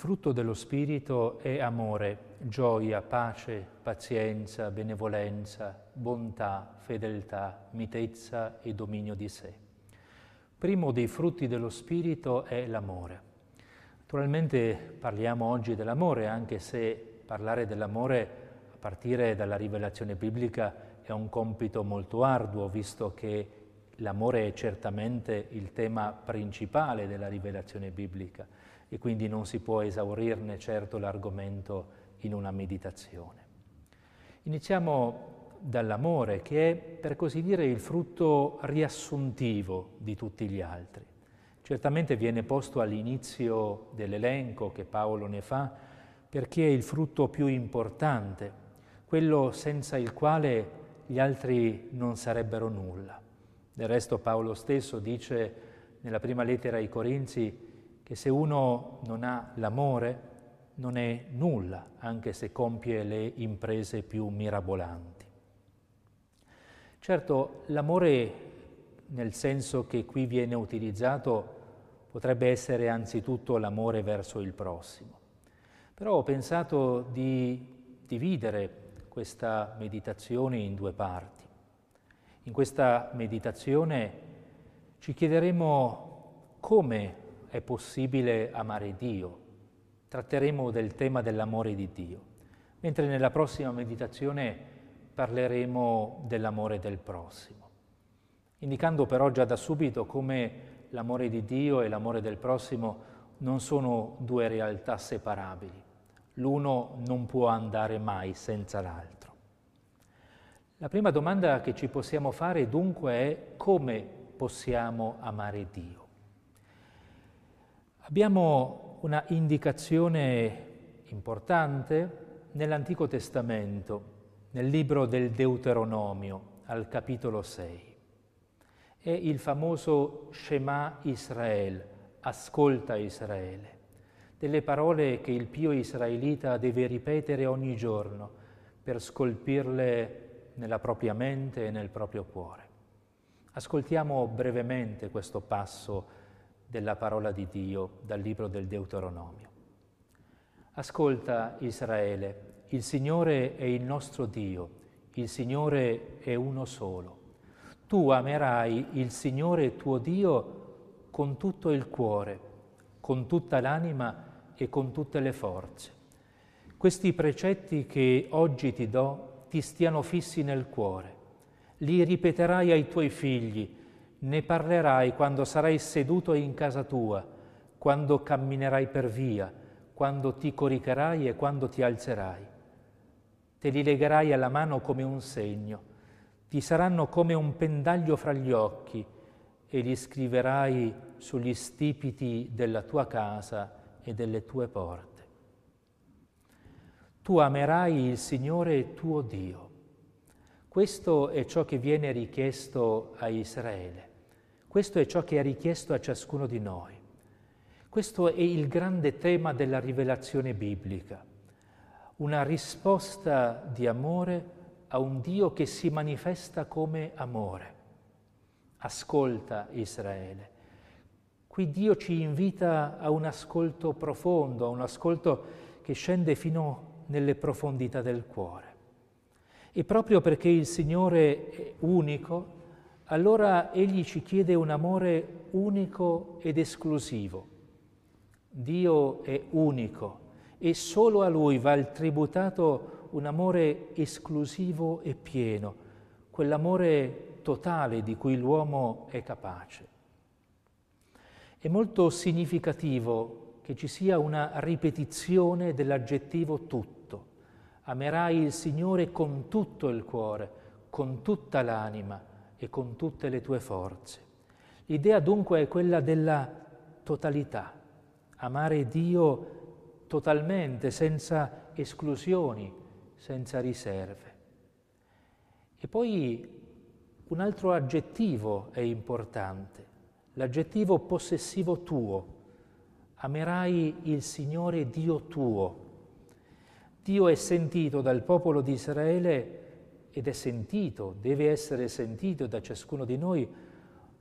Frutto dello Spirito è amore, gioia, pace, pazienza, benevolenza, bontà, fedeltà, mitezza e dominio di sé. Primo dei frutti dello Spirito è l'amore. Naturalmente parliamo oggi dell'amore, anche se parlare dell'amore a partire dalla rivelazione biblica è un compito molto arduo, visto che l'amore è certamente il tema principale della rivelazione biblica e quindi non si può esaurirne certo l'argomento in una meditazione. Iniziamo dall'amore che è per così dire il frutto riassuntivo di tutti gli altri. Certamente viene posto all'inizio dell'elenco che Paolo ne fa perché è il frutto più importante, quello senza il quale gli altri non sarebbero nulla. Del resto Paolo stesso dice nella prima lettera ai Corinzi che se uno non ha l'amore non è nulla, anche se compie le imprese più mirabolanti. Certo, l'amore nel senso che qui viene utilizzato potrebbe essere anzitutto l'amore verso il prossimo. Però ho pensato di dividere questa meditazione in due parti. In questa meditazione ci chiederemo come è possibile amare Dio. Tratteremo del tema dell'amore di Dio, mentre nella prossima meditazione parleremo dell'amore del prossimo, indicando però già da subito come l'amore di Dio e l'amore del prossimo non sono due realtà separabili. L'uno non può andare mai senza l'altro. La prima domanda che ci possiamo fare dunque è come possiamo amare Dio. Abbiamo una indicazione importante nell'Antico Testamento, nel libro del Deuteronomio, al capitolo 6. È il famoso Shema Israel, ascolta Israele, delle parole che il pio israelita deve ripetere ogni giorno per scolpirle nella propria mente e nel proprio cuore. Ascoltiamo brevemente questo passo della parola di Dio dal libro del Deuteronomio. Ascolta Israele, il Signore è il nostro Dio, il Signore è uno solo. Tu amerai il Signore tuo Dio con tutto il cuore, con tutta l'anima e con tutte le forze. Questi precetti che oggi ti do ti stiano fissi nel cuore. Li ripeterai ai tuoi figli ne parlerai quando sarai seduto in casa tua, quando camminerai per via, quando ti coricherai e quando ti alzerai. Te li legherai alla mano come un segno, ti saranno come un pendaglio fra gli occhi e li scriverai sugli stipiti della tua casa e delle tue porte. Tu amerai il Signore tuo Dio. Questo è ciò che viene richiesto a Israele. Questo è ciò che è richiesto a ciascuno di noi. Questo è il grande tema della rivelazione biblica, una risposta di amore a un Dio che si manifesta come amore. Ascolta Israele. Qui Dio ci invita a un ascolto profondo, a un ascolto che scende fino nelle profondità del cuore. E proprio perché il Signore è unico, allora Egli ci chiede un amore unico ed esclusivo. Dio è unico e solo a Lui va il tributato un amore esclusivo e pieno, quell'amore totale di cui l'uomo è capace. È molto significativo che ci sia una ripetizione dell'aggettivo tutto. Amerai il Signore con tutto il cuore, con tutta l'anima e con tutte le tue forze. L'idea dunque è quella della totalità, amare Dio totalmente, senza esclusioni, senza riserve. E poi un altro aggettivo è importante, l'aggettivo possessivo tuo. Amerai il Signore Dio tuo. Dio è sentito dal popolo di Israele ed è sentito, deve essere sentito da ciascuno di noi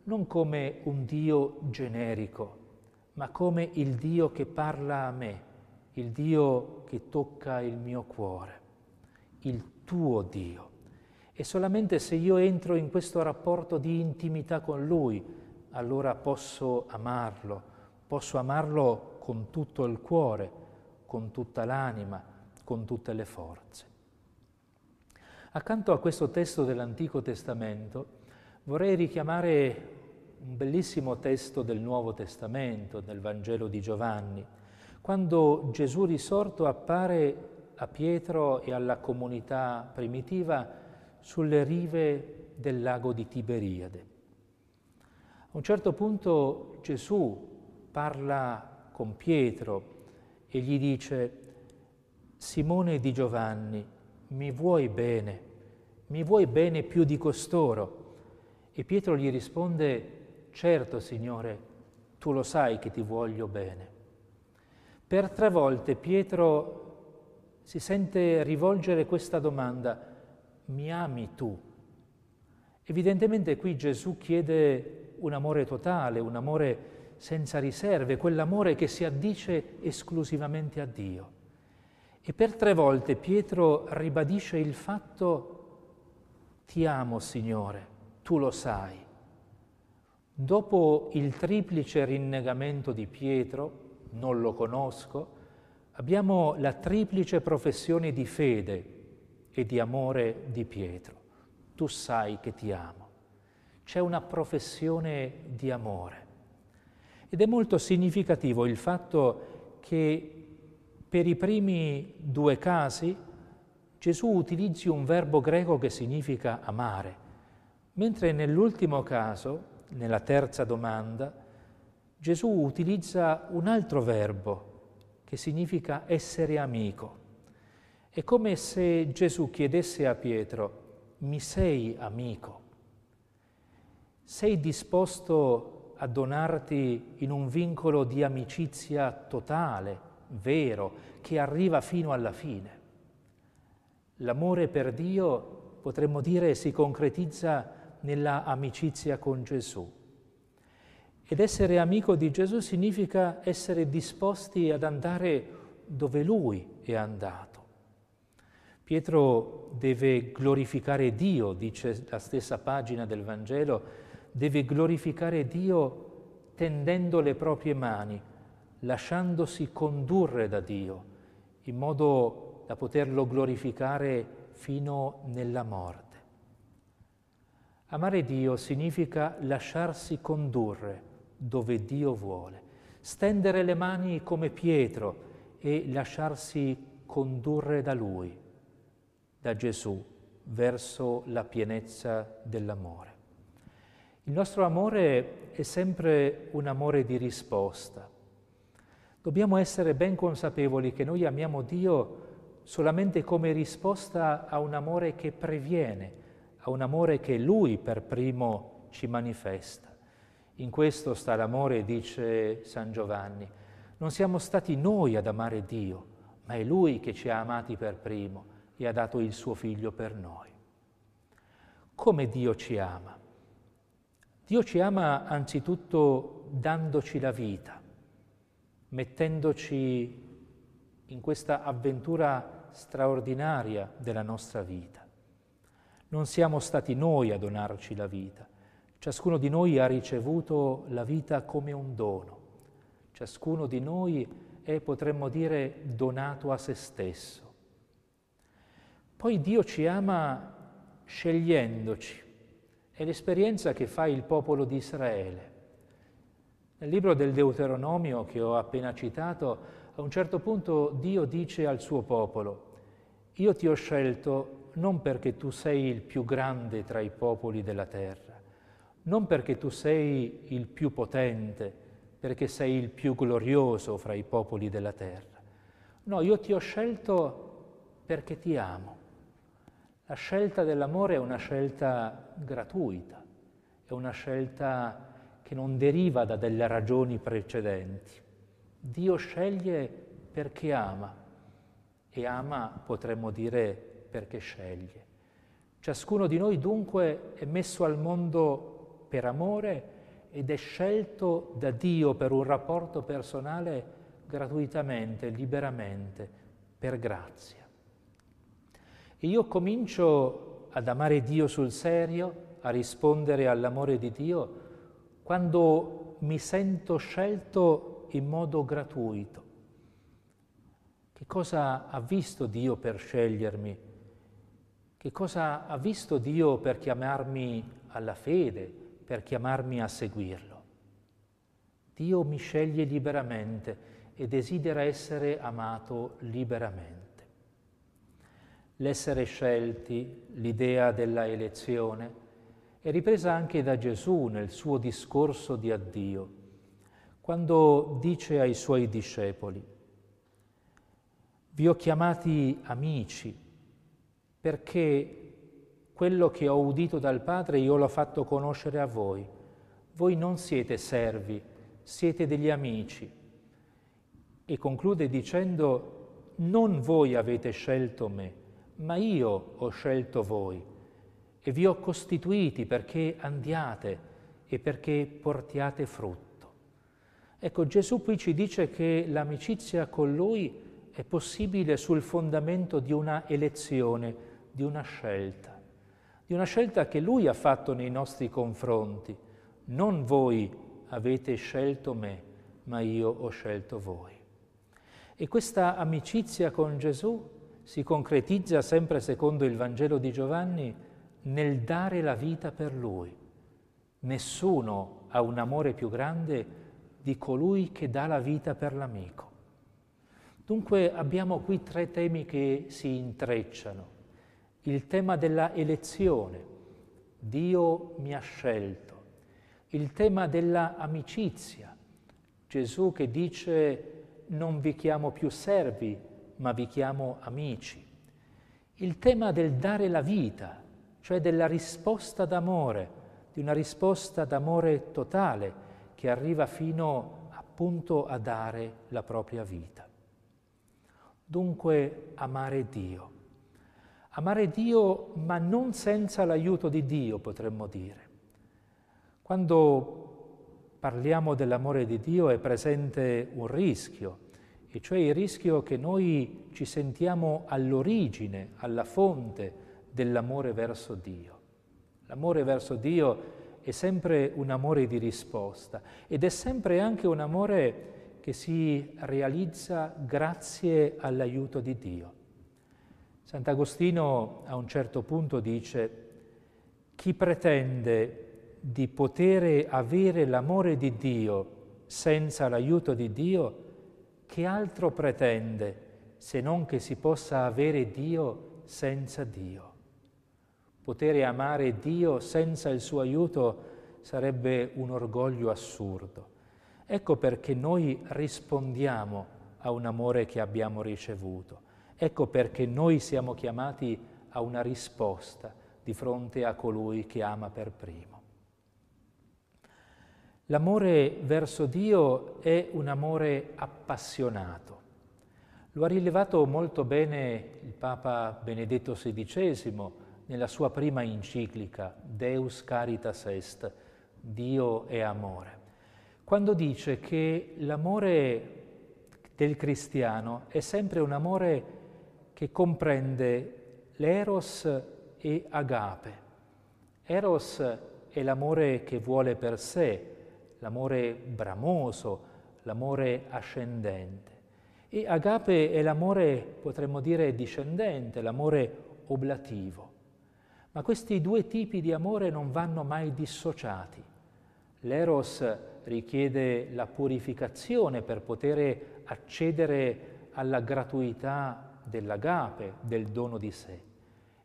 non come un Dio generico, ma come il Dio che parla a me, il Dio che tocca il mio cuore, il tuo Dio. E solamente se io entro in questo rapporto di intimità con Lui, allora posso amarlo, posso amarlo con tutto il cuore, con tutta l'anima, con tutte le forze. Accanto a questo testo dell'Antico Testamento vorrei richiamare un bellissimo testo del Nuovo Testamento, del Vangelo di Giovanni, quando Gesù risorto appare a Pietro e alla comunità primitiva sulle rive del lago di Tiberiade. A un certo punto Gesù parla con Pietro e gli dice, Simone di Giovanni, mi vuoi bene? Mi vuoi bene più di costoro? E Pietro gli risponde, certo Signore, tu lo sai che ti voglio bene. Per tre volte Pietro si sente rivolgere questa domanda, mi ami tu? Evidentemente qui Gesù chiede un amore totale, un amore senza riserve, quell'amore che si addice esclusivamente a Dio. E per tre volte Pietro ribadisce il fatto, ti amo Signore, tu lo sai. Dopo il triplice rinnegamento di Pietro, non lo conosco, abbiamo la triplice professione di fede e di amore di Pietro. Tu sai che ti amo. C'è una professione di amore. Ed è molto significativo il fatto che per i primi due casi Gesù utilizzi un verbo greco che significa amare, mentre nell'ultimo caso nella terza domanda, Gesù utilizza un altro verbo che significa essere amico. È come se Gesù chiedesse a Pietro, mi sei amico? Sei disposto a donarti in un vincolo di amicizia totale, vero, che arriva fino alla fine? L'amore per Dio, potremmo dire, si concretizza nella amicizia con Gesù. Ed essere amico di Gesù significa essere disposti ad andare dove Lui è andato. Pietro deve glorificare Dio, dice la stessa pagina del Vangelo, deve glorificare Dio tendendo le proprie mani, lasciandosi condurre da Dio, in modo da poterlo glorificare fino nella morte. Amare Dio significa lasciarsi condurre dove Dio vuole, stendere le mani come Pietro e lasciarsi condurre da Lui, da Gesù, verso la pienezza dell'amore. Il nostro amore è sempre un amore di risposta. Dobbiamo essere ben consapevoli che noi amiamo Dio solamente come risposta a un amore che previene, a un amore che Lui per primo ci manifesta. In questo sta l'amore, dice San Giovanni. Non siamo stati noi ad amare Dio, ma è Lui che ci ha amati per primo e ha dato il suo figlio per noi. Come Dio ci ama? Dio ci ama anzitutto dandoci la vita, mettendoci in questa avventura straordinaria della nostra vita. Non siamo stati noi a donarci la vita. Ciascuno di noi ha ricevuto la vita come un dono. Ciascuno di noi è, potremmo dire, donato a se stesso. Poi Dio ci ama scegliendoci. È l'esperienza che fa il popolo di Israele. Nel libro del Deuteronomio che ho appena citato, a un certo punto Dio dice al suo popolo, io ti ho scelto non perché tu sei il più grande tra i popoli della terra, non perché tu sei il più potente, perché sei il più glorioso fra i popoli della terra. No, io ti ho scelto perché ti amo. La scelta dell'amore è una scelta gratuita, è una scelta che non deriva da delle ragioni precedenti. Dio sceglie perché ama e ama, potremmo dire, perché sceglie. Ciascuno di noi dunque è messo al mondo per amore ed è scelto da Dio per un rapporto personale gratuitamente, liberamente, per grazia. E io comincio ad amare Dio sul serio, a rispondere all'amore di Dio, quando mi sento scelto in modo gratuito. Che cosa ha visto Dio per scegliermi? Che cosa ha visto Dio per chiamarmi alla fede, per chiamarmi a seguirlo? Dio mi sceglie liberamente e desidera essere amato liberamente. L'essere scelti, l'idea della elezione, è ripresa anche da Gesù nel suo discorso di addio, quando dice ai suoi discepoli, vi ho chiamati amici perché quello che ho udito dal Padre io l'ho fatto conoscere a voi. Voi non siete servi, siete degli amici. E conclude dicendo, non voi avete scelto me, ma io ho scelto voi e vi ho costituiti perché andiate e perché portiate frutto. Ecco, Gesù qui ci dice che l'amicizia con Lui è possibile sul fondamento di una elezione, di una scelta, di una scelta che Lui ha fatto nei nostri confronti. Non voi avete scelto me, ma io ho scelto voi. E questa amicizia con Gesù si concretizza sempre secondo il Vangelo di Giovanni nel dare la vita per Lui. Nessuno ha un amore più grande di colui che dà la vita per l'amico. Dunque abbiamo qui tre temi che si intrecciano. Il tema della elezione, Dio mi ha scelto. Il tema della amicizia, Gesù che dice non vi chiamo più servi, ma vi chiamo amici. Il tema del dare la vita, cioè della risposta d'amore, di una risposta d'amore totale che arriva fino appunto a dare la propria vita. Dunque amare Dio. Amare Dio ma non senza l'aiuto di Dio, potremmo dire. Quando parliamo dell'amore di Dio è presente un rischio, e cioè il rischio che noi ci sentiamo all'origine, alla fonte dell'amore verso Dio. L'amore verso Dio è sempre un amore di risposta ed è sempre anche un amore che si realizza grazie all'aiuto di Dio. Sant'Agostino a un certo punto dice, chi pretende di poter avere l'amore di Dio senza l'aiuto di Dio, che altro pretende se non che si possa avere Dio senza Dio? Potere amare Dio senza il suo aiuto sarebbe un orgoglio assurdo. Ecco perché noi rispondiamo a un amore che abbiamo ricevuto. Ecco perché noi siamo chiamati a una risposta di fronte a colui che ama per primo. L'amore verso Dio è un amore appassionato. Lo ha rilevato molto bene il Papa Benedetto XVI nella sua prima enciclica Deus Caritas Est, Dio è amore, quando dice che l'amore del cristiano è sempre un amore che comprende l'eros e agape. Eros è l'amore che vuole per sé, l'amore bramoso, l'amore ascendente. E agape è l'amore, potremmo dire, discendente, l'amore oblativo. Ma questi due tipi di amore non vanno mai dissociati. L'eros richiede la purificazione per poter accedere alla gratuità dell'agape, del dono di sé.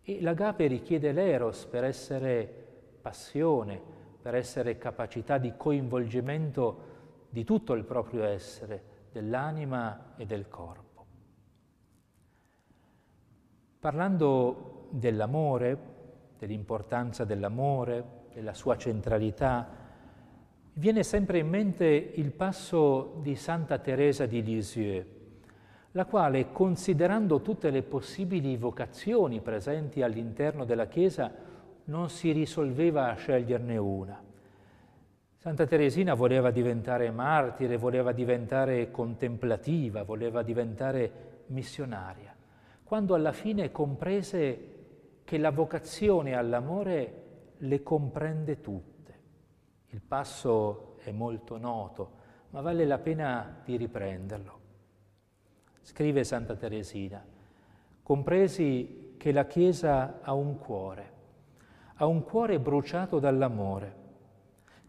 E l'agape richiede l'eros per essere passione, per essere capacità di coinvolgimento di tutto il proprio essere, dell'anima e del corpo. Parlando dell'amore, dell'importanza dell'amore, della sua centralità, viene sempre in mente il passo di Santa Teresa di Lisieux, la quale, considerando tutte le possibili vocazioni presenti all'interno della Chiesa, non si risolveva a sceglierne una. Santa Teresina voleva diventare martire, voleva diventare contemplativa, voleva diventare missionaria, quando alla fine comprese che la vocazione all'amore le comprende tutte. Il passo è molto noto, ma vale la pena di riprenderlo. Scrive Santa Teresina, compresi che la Chiesa ha un cuore, ha un cuore bruciato dall'amore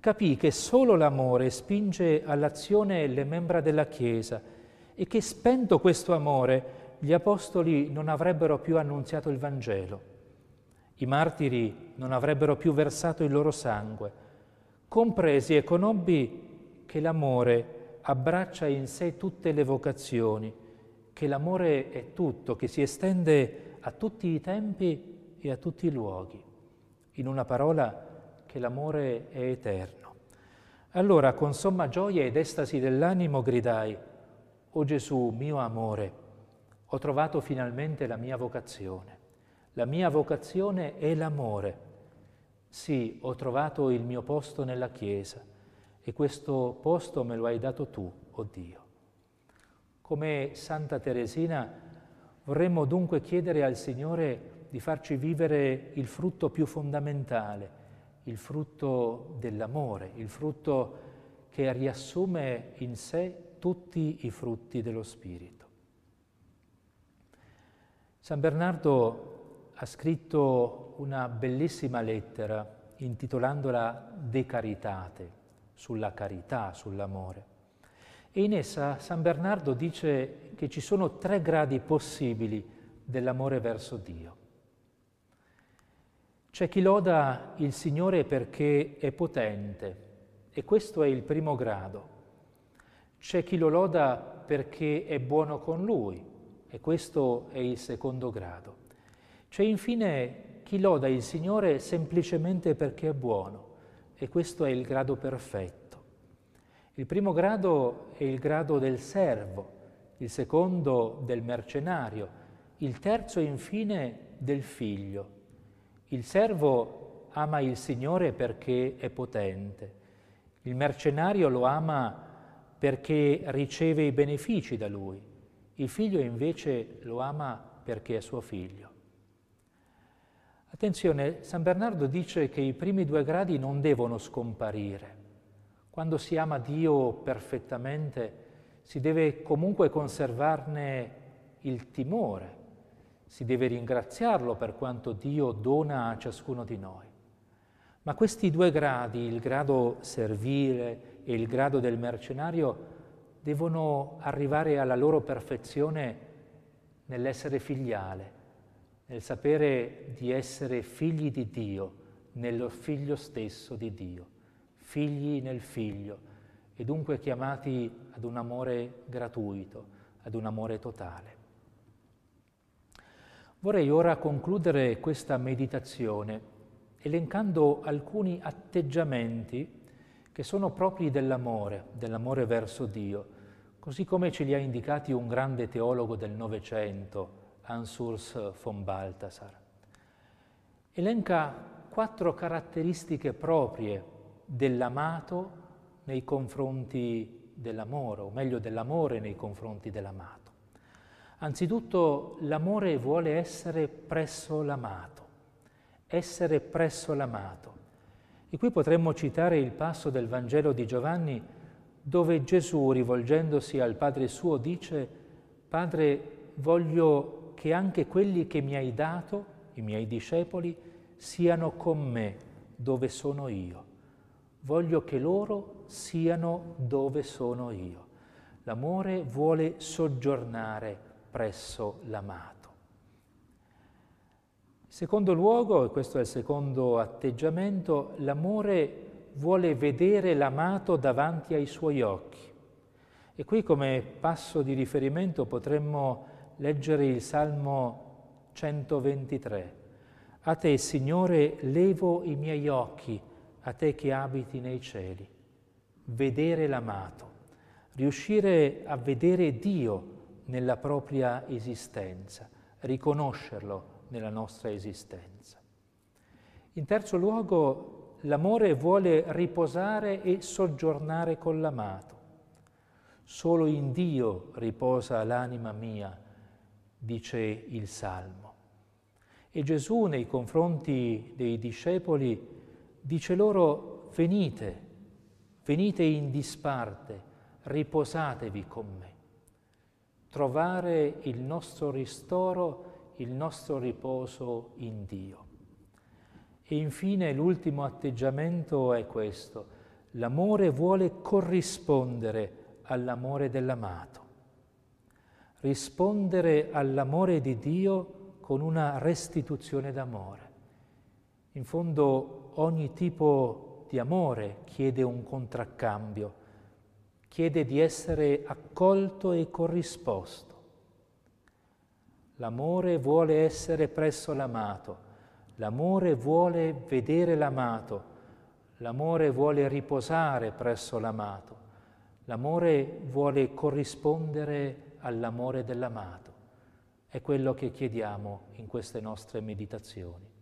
capì che solo l'amore spinge all'azione le membra della Chiesa e che spento questo amore gli apostoli non avrebbero più annunziato il Vangelo, i martiri non avrebbero più versato il loro sangue. Compresi e conobbi che l'amore abbraccia in sé tutte le vocazioni, che l'amore è tutto, che si estende a tutti i tempi e a tutti i luoghi. In una parola, che l'amore è eterno. Allora con somma gioia ed estasi dell'animo gridai, O Gesù, mio amore, ho trovato finalmente la mia vocazione. La mia vocazione è l'amore. Sì, ho trovato il mio posto nella Chiesa e questo posto me lo hai dato tu, o oh Dio. Come Santa Teresina vorremmo dunque chiedere al Signore di farci vivere il frutto più fondamentale, il frutto dell'amore, il frutto che riassume in sé tutti i frutti dello Spirito. San Bernardo ha scritto una bellissima lettera intitolandola De Caritate, sulla carità, sull'amore. E in essa San Bernardo dice che ci sono tre gradi possibili dell'amore verso Dio. C'è chi loda il Signore perché è potente e questo è il primo grado. C'è chi lo loda perché è buono con Lui e questo è il secondo grado. C'è infine chi loda il Signore semplicemente perché è buono e questo è il grado perfetto. Il primo grado è il grado del servo, il secondo del mercenario, il terzo infine del figlio. Il servo ama il Signore perché è potente, il mercenario lo ama perché riceve i benefici da lui, il figlio invece lo ama perché è suo figlio. Attenzione, San Bernardo dice che i primi due gradi non devono scomparire. Quando si ama Dio perfettamente si deve comunque conservarne il timore, si deve ringraziarlo per quanto Dio dona a ciascuno di noi. Ma questi due gradi, il grado servile e il grado del mercenario, devono arrivare alla loro perfezione nell'essere filiale, nel sapere di essere figli di Dio, nello figlio stesso di Dio, figli nel figlio e dunque chiamati ad un amore gratuito, ad un amore totale. Vorrei ora concludere questa meditazione elencando alcuni atteggiamenti che sono propri dell'amore, dell'amore verso Dio, così come ce li ha indicati un grande teologo del Novecento, Ansurs von Balthasar. Elenca quattro caratteristiche proprie dell'amato nei confronti dell'amore, o meglio dell'amore nei confronti dell'amato. Anzitutto l'amore vuole essere presso l'amato, essere presso l'amato. E qui potremmo citare il passo del Vangelo di Giovanni dove Gesù, rivolgendosi al Padre suo, dice, Padre, voglio che anche quelli che mi hai dato, i miei discepoli, siano con me dove sono io. Voglio che loro siano dove sono io. L'amore vuole soggiornare presso l'amato. Secondo luogo, e questo è il secondo atteggiamento, l'amore vuole vedere l'amato davanti ai suoi occhi. E qui come passo di riferimento potremmo leggere il Salmo 123. A te, Signore, levo i miei occhi, a te che abiti nei cieli. Vedere l'amato, riuscire a vedere Dio nella propria esistenza, riconoscerlo nella nostra esistenza. In terzo luogo, l'amore vuole riposare e soggiornare con l'amato. Solo in Dio riposa l'anima mia, dice il Salmo. E Gesù nei confronti dei discepoli dice loro venite, venite in disparte, riposatevi con me. Trovare il nostro ristoro, il nostro riposo in Dio. E infine l'ultimo atteggiamento è questo. L'amore vuole corrispondere all'amore dell'amato. Rispondere all'amore di Dio con una restituzione d'amore. In fondo ogni tipo di amore chiede un contraccambio, chiede di essere accolto e corrisposto. L'amore vuole essere presso l'amato, L'amore vuole vedere l'amato, l'amore vuole riposare presso l'amato, l'amore vuole corrispondere all'amore dell'amato. È quello che chiediamo in queste nostre meditazioni.